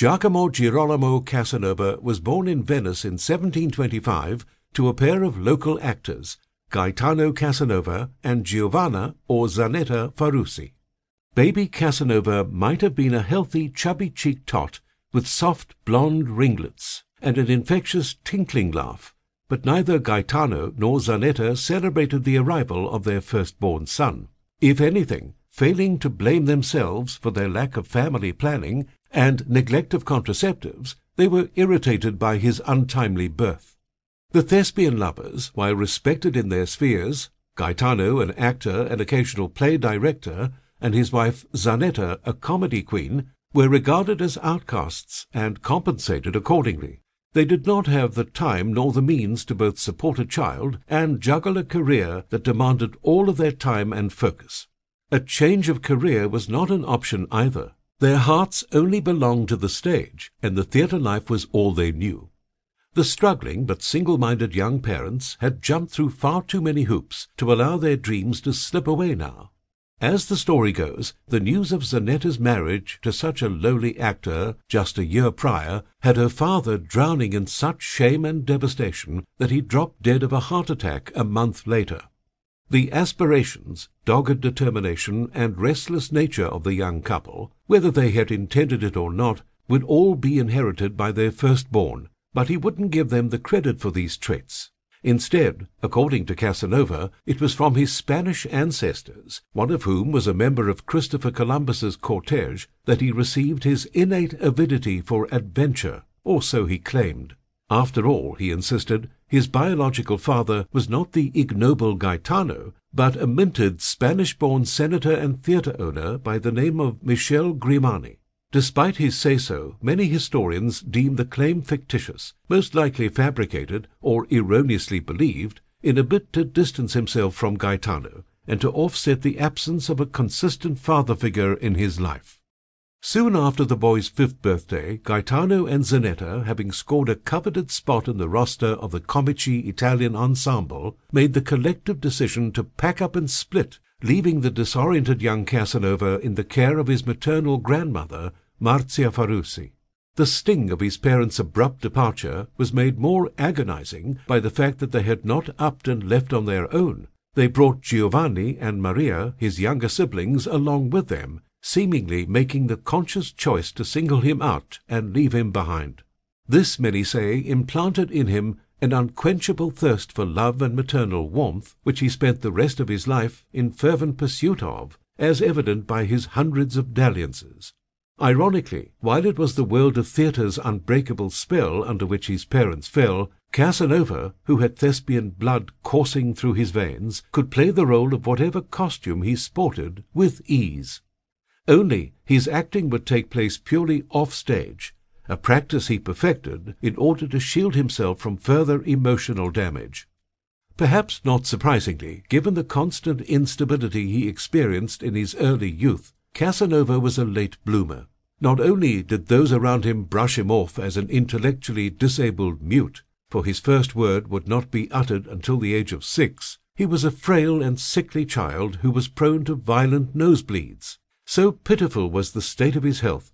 Giacomo Girolamo Casanova was born in Venice in 1725 to a pair of local actors, Gaetano Casanova and Giovanna or Zanetta Farusi. Baby Casanova might have been a healthy, chubby-cheeked tot with soft blonde ringlets and an infectious tinkling laugh, but neither Gaetano nor Zanetta celebrated the arrival of their firstborn son. If anything, failing to blame themselves for their lack of family planning and neglect of contraceptives, they were irritated by his untimely birth. The thespian lovers, while respected in their spheres, Gaetano, an actor and occasional play director, and his wife Zanetta, a comedy queen, were regarded as outcasts and compensated accordingly. They did not have the time nor the means to both support a child and juggle a career that demanded all of their time and focus. A change of career was not an option either. Their hearts only belonged to the stage, and the theatre life was all they knew. The struggling but single-minded young parents had jumped through far too many hoops to allow their dreams to slip away now. As the story goes, the news of Zanetta's marriage to such a lowly actor just a year prior had her father drowning in such shame and devastation that he dropped dead of a heart attack a month later. The aspirations, dogged determination, and restless nature of the young couple, whether they had intended it or not, would all be inherited by their firstborn, but he wouldn't give them the credit for these traits. Instead, according to Casanova, it was from his Spanish ancestors, one of whom was a member of Christopher Columbus's cortege, that he received his innate avidity for adventure, or so he claimed. After all, he insisted, his biological father was not the ignoble Gaetano, but a minted Spanish-born senator and theatre owner by the name of Michel Grimani. Despite his say-so, many historians deem the claim fictitious, most likely fabricated or erroneously believed, in a bid to distance himself from Gaetano and to offset the absence of a consistent father figure in his life. Soon after the boy's fifth birthday, Gaetano and Zanetta, having scored a coveted spot in the roster of the Comici Italian Ensemble, made the collective decision to pack up and split leaving the disoriented young Casanova in the care of his maternal grandmother, Marzia Farusi. The sting of his parents' abrupt departure was made more agonizing by the fact that they had not upped and left on their own. They brought Giovanni and Maria, his younger siblings, along with them, seemingly making the conscious choice to single him out and leave him behind. This, many say, implanted in him an unquenchable thirst for love and maternal warmth, which he spent the rest of his life in fervent pursuit of, as evident by his hundreds of dalliances. Ironically, while it was the world of theatre's unbreakable spell under which his parents fell, Casanova, who had thespian blood coursing through his veins, could play the role of whatever costume he sported with ease. Only his acting would take place purely off stage, a practice he perfected in order to shield himself from further emotional damage. Perhaps not surprisingly, given the constant instability he experienced in his early youth, Casanova was a late bloomer. Not only did those around him brush him off as an intellectually disabled mute, for his first word would not be uttered until the age of six, he was a frail and sickly child who was prone to violent nosebleeds. So pitiful was the state of his health